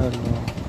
Hello.